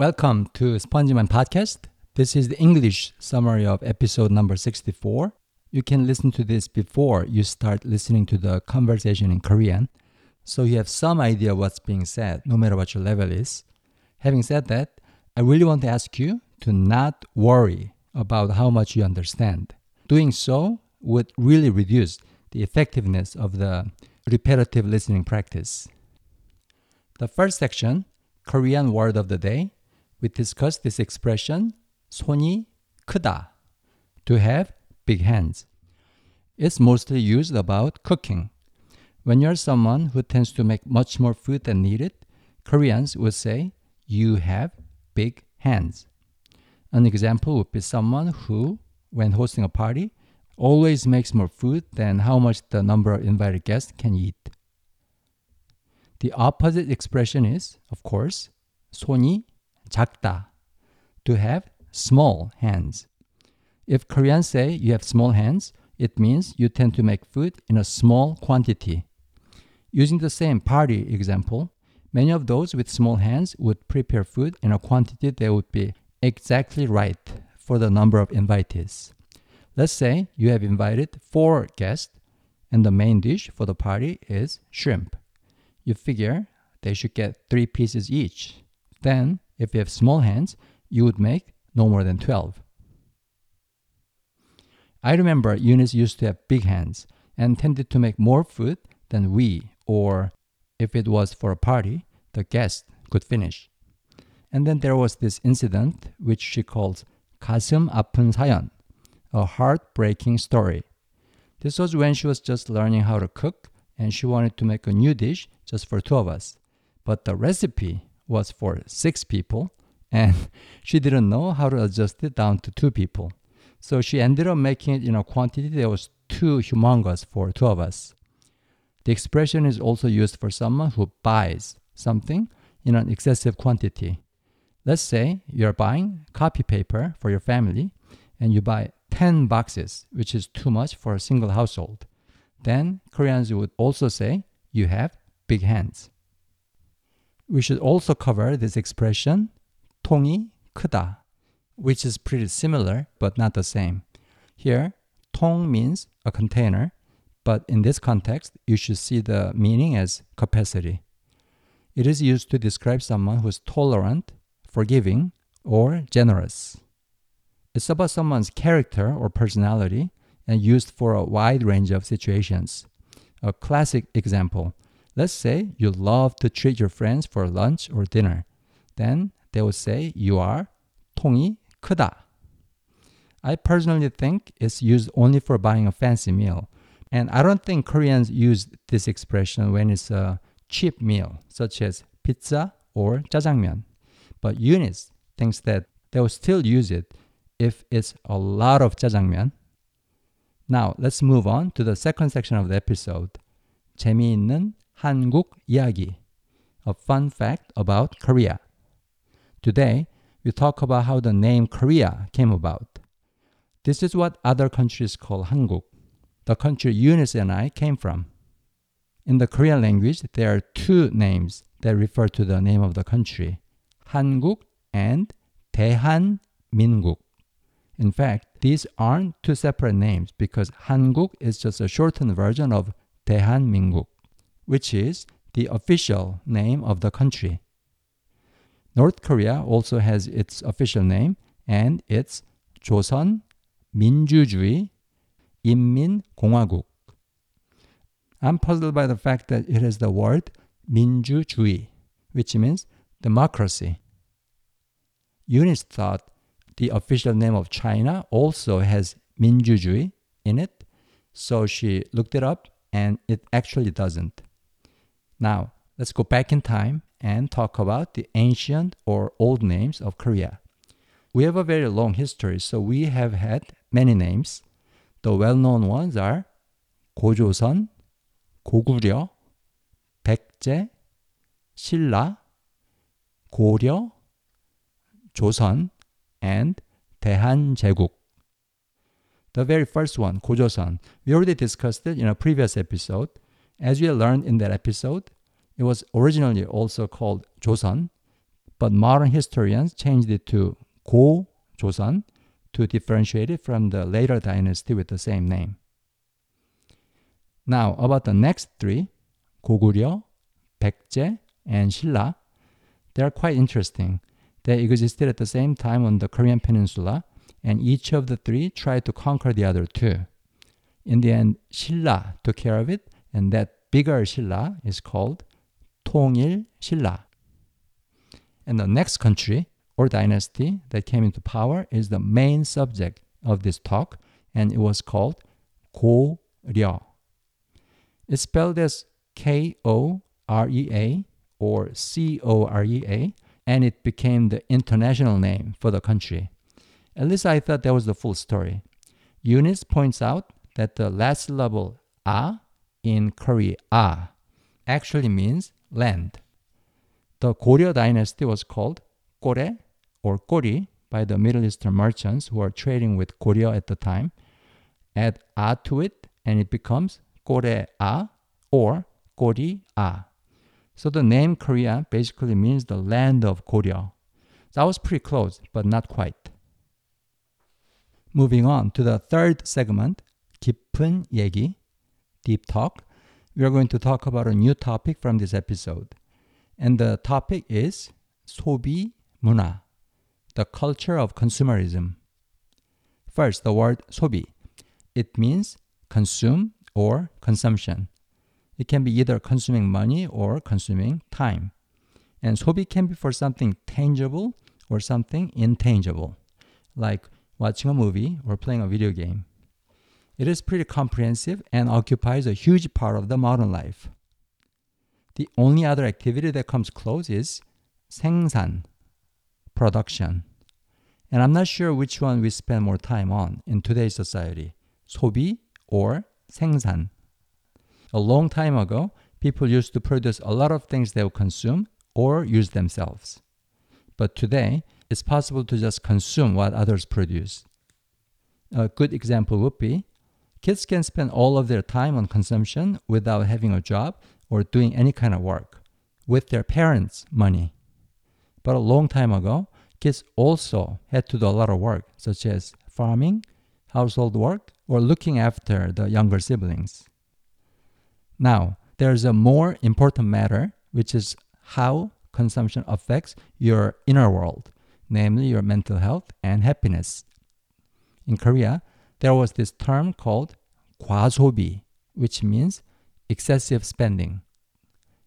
Welcome to SpongeMan Podcast. This is the English summary of episode number 64. You can listen to this before you start listening to the conversation in Korean, so you have some idea what's being said, no matter what your level is. Having said that, I really want to ask you to not worry about how much you understand. Doing so would really reduce the effectiveness of the repetitive listening practice. The first section, Korean word of the day, we discussed this expression 손이 크다 to have big hands. It's mostly used about cooking. When you're someone who tends to make much more food than needed, Koreans would say you have big hands. An example would be someone who, when hosting a party, always makes more food than how much the number of invited guests can eat. The opposite expression is, of course, 손이 작다, to have small hands. If Koreans say you have small hands, it means you tend to make food in a small quantity. Using the same party example, many of those with small hands would prepare food in a quantity that would be exactly right for the number of invitees. Let's say you have invited four guests and the main dish for the party is shrimp. You figure they should get three pieces each. Then, if you have small hands, you would make no more than 12. I remember Eunice used to have big hands and tended to make more food than we, or if it was for a party, the guest could finish. And then there was this incident which she calls 가슴 아픈 사연, a heartbreaking story. This was when she was just learning how to cook and she wanted to make a new dish just for two of us. But the recipe was for six people and she didn't know how to adjust it down to two people. So she ended up making it in a quantity that was too humongous for two of us. The expression is also used for someone who buys something in an excessive quantity. Let's say you're buying copy paper for your family and you buy 10 boxes, which is too much for a single household. Then Koreans would also say you have big hands We should also cover this expression 통이 크다, which is pretty similar but not the same. Here, 통 means a container, but in this context, you should see the meaning as capacity. It is used to describe someone who is tolerant, forgiving, or generous. It's about someone's character or personality and used for a wide range of situations. A classic example let's say you love to treat your friends for lunch or dinner. Then they would say you are 통이 크다. I personally think it's used only for buying a fancy meal. And I don't think Koreans use this expression when it's a cheap meal, such as pizza or jjajangmyeon. But Eunice thinks that they will still use it if it's a lot of jjajangmyeon. Now, let's move on to the second section of the episode. 재미있는 한국 이야기. A fun fact about Korea. Today, we talk about how the name Korea came about. This is what other countries call Hanguk, the country Eunice and I came from. In the Korean language, there are two names that refer to the name of the country Hanguk and 대한민국. In fact, these aren't two separate names because Hanguk is just a shortened version of 대한민국, which is the official name of the country. North Korea also has its official name and it's 조선 민주주의 인민공화국. I'm puzzled by the fact that it has the word 민주주의, which means democracy. Eunice thought the official name of China also has 민주주의 in it, so she looked it up and it actually doesn't. Now, let's go back in time and talk about the ancient or old names of Korea. We have a very long history, so we have had many names. The well known ones are 고조선, 고구려, 백제, 신라, 고려, 조선, and 대한제국. The very first one, 고조선, we already discussed it in a previous episode. As we learned in that episode, it was originally also called Joseon, but modern historians changed it to Go Joseon to differentiate it from the later dynasty with the same name. Now, about the next three, Goguryeo, Baekje, and Silla, they are quite interesting. They existed at the same time on the Korean peninsula, and each of the three tried to conquer the other two. In the end, Silla took care of it, and that bigger Silla is called Tongil Silla. And the next country or dynasty that came into power is the main subject of this talk, and it was called Goryeo. It's spelled as K O R E A or C O R E A, and it became the international name for the country. At least I thought that was the full story. Eunice points out that the last syllable a in Korea actually means land. The Goryeo dynasty was called Kore or Kori by the Middle Eastern merchants who were trading with Goryeo at the time. Add a to it and it becomes Kore-a or Kori-a. So the name Korea basically means the land of Goryeo. That was pretty close, but not quite. Moving on to the third segment, 깊은 얘기, deep talk. We are going to talk about a new topic from this episode. And the topic is 소비 문화, the culture of consumerism. First, the word 소비. It means consume or consumption. It can be either consuming money or consuming time. And 소비 can be for something tangible or something intangible, like watching a movie or playing a video game. It is pretty comprehensive and occupies a huge part of the modern life. The only other activity that comes close is 생산, production. And I'm not sure which one we spend more time on in today's society, 소비 or 생산. A long time ago, people used to produce a lot of things they would consume or use themselves. But today, it's possible to just consume what others produce. A good example would be kids can spend all of their time on consumption without having a job or doing any kind of work with their parents' money. But a long time ago, kids also had to do a lot of work, such as farming, household work, or looking after the younger siblings. Now, there's a more important matter, which is how consumption affects your inner world, namely your mental health and happiness. In Korea, there was this term called 과소비, which means excessive spending.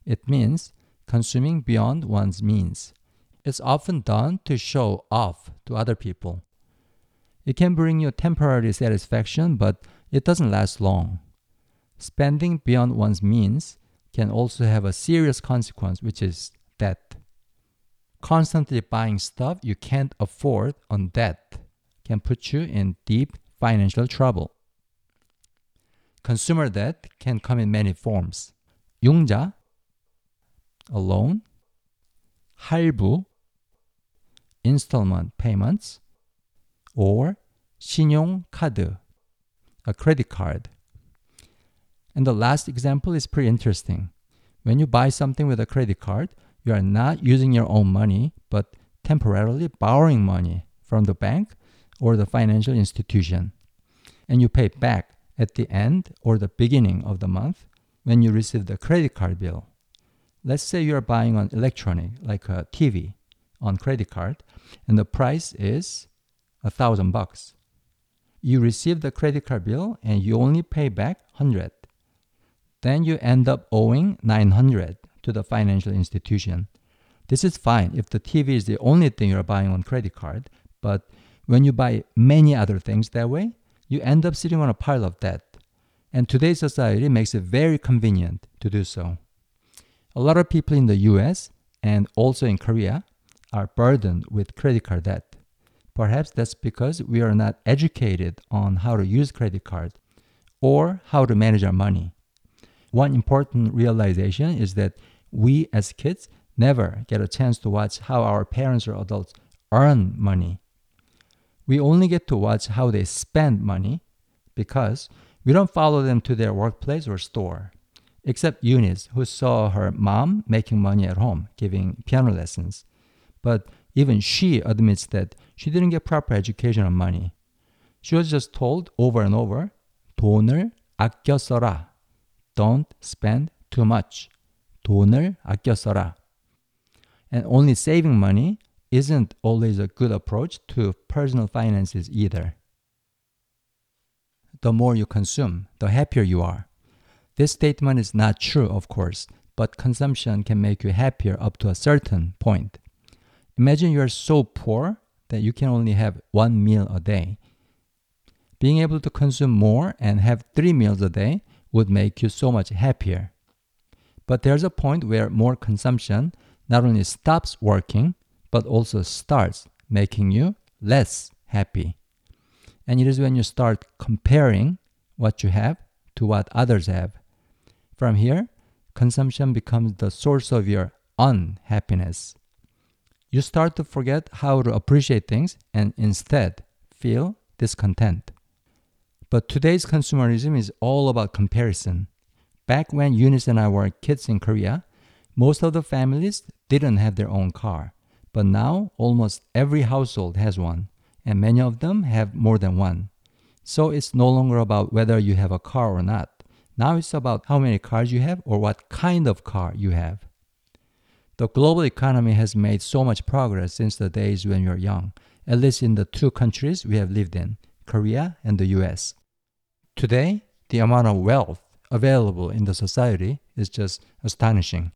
It means consuming beyond one's means. It's often done to show off to other people. It can bring you temporary satisfaction, but it doesn't last long. Spending beyond one's means can also have a serious consequence, which is debt. Constantly buying stuff you can't afford on debt can put you in deep financial trouble. Consumer debt can come in many forms. 융자, a loan, 할부, installment payments, or 신용카드, a credit card. And the last example is pretty interesting. When you buy something with a credit card, you are not using your own money, but temporarily borrowing money from the bank or the financial institution. And you pay back at the end or the beginning of the month when you receive the credit card bill. Let's say you are buying an electronic like a TV on credit card and the price is a thousand bucks. You receive the credit card bill and you only pay back 100. Then you end up owing 900 to the financial institution. This is fine if the TV is the only thing you're buying on credit card, but when you buy many other things that way, you end up sitting on a pile of debt. And today's society makes it very convenient to do so. A lot of people in the US and also in Korea are burdened with credit card debt. Perhaps that's because we are not educated on how to use credit card or how to manage our money. One important realization is that we as kids never get a chance to watch how our parents or adults earn money We only get to watch how they spend money because we don't follow them to their workplace or store. Except Eunice, who saw her mom making money at home, giving piano lessons. But even she admits that she didn't get proper education on money. She was just told over and over, 돈을 아껴 써라. Don't spend too much. 돈을 아껴 써라. And only saving money isn't always a good approach to personal finances either. The more you consume, the happier you are. This statement is not true, of course, but consumption can make you happier up to a certain point. Imagine you are so poor that you can only have one meal a day. Being able to consume more and have three meals a day would make you so much happier. But there's a point where more consumption not only stops working, but also starts making you less happy. And it is when you start comparing what you have to what others have. From here, consumption becomes the source of your unhappiness. You start to forget how to appreciate things and instead feel discontent. But today's consumerism is all about comparison. Back when Eunice and I were kids in Korea, most of the families didn't have their own car. But now almost every household has one, and many of them have more than one. So it's no longer about whether you have a car or not. Now it's about how many cars you have or what kind of car you have. The global economy has made so much progress since the days when we were young, at least in the two countries we have lived in, Korea and the US. Today, the amount of wealth available in the society is just astonishing.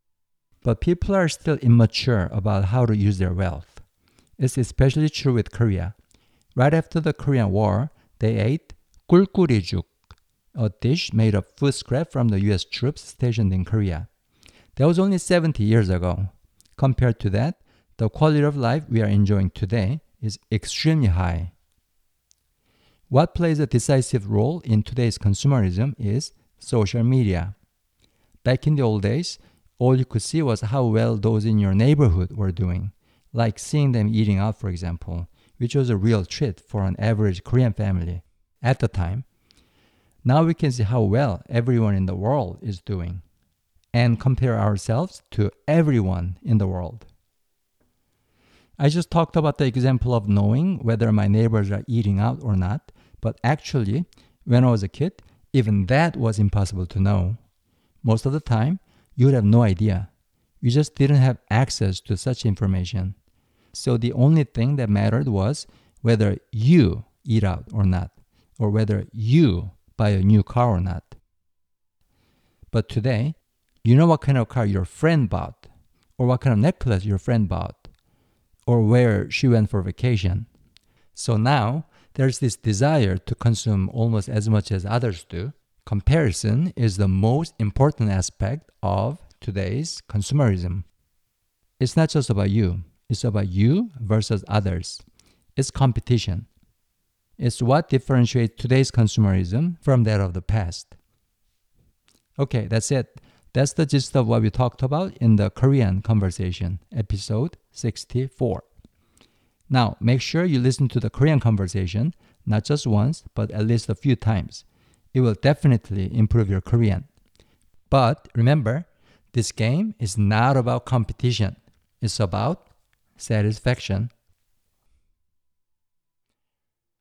But people are still immature about how to use their wealth. It's especially true with Korea. Right after the Korean War, they ate 꿀꿀이죽, a dish made of food scrap from the US troops stationed in Korea. That was only 70 years ago. Compared to that, the quality of life we are enjoying today is extremely high. What plays a decisive role in today's consumerism is social media. Back in the old days, all you could see was how well those in your neighborhood were doing, like seeing them eating out, for example, which was a real treat for an average Korean family at the time. Now we can see how well everyone in the world is doing and compare ourselves to everyone in the world. I just talked about the example of knowing whether my neighbors are eating out or not, but actually, when I was a kid, even that was impossible to know. Most of the time, you would have no idea. You just didn't have access to such information. So the only thing that mattered was whether you eat out or not, or whether you buy a new car or not. But today, you know what kind of car your friend bought, or what kind of necklace your friend bought, or where she went for vacation. So now there's this desire to consume almost as much as others do, Comparison is the most important aspect of today's consumerism. It's not just about you, it's about you versus others. It's competition. It's what differentiates today's consumerism from that of the past. Okay, that's it. That's the gist of what we talked about in the Korean conversation, episode 64. Now, make sure you listen to the Korean conversation not just once, but at least a few times it will definitely improve your Korean. But remember, this game is not about competition, it's about satisfaction.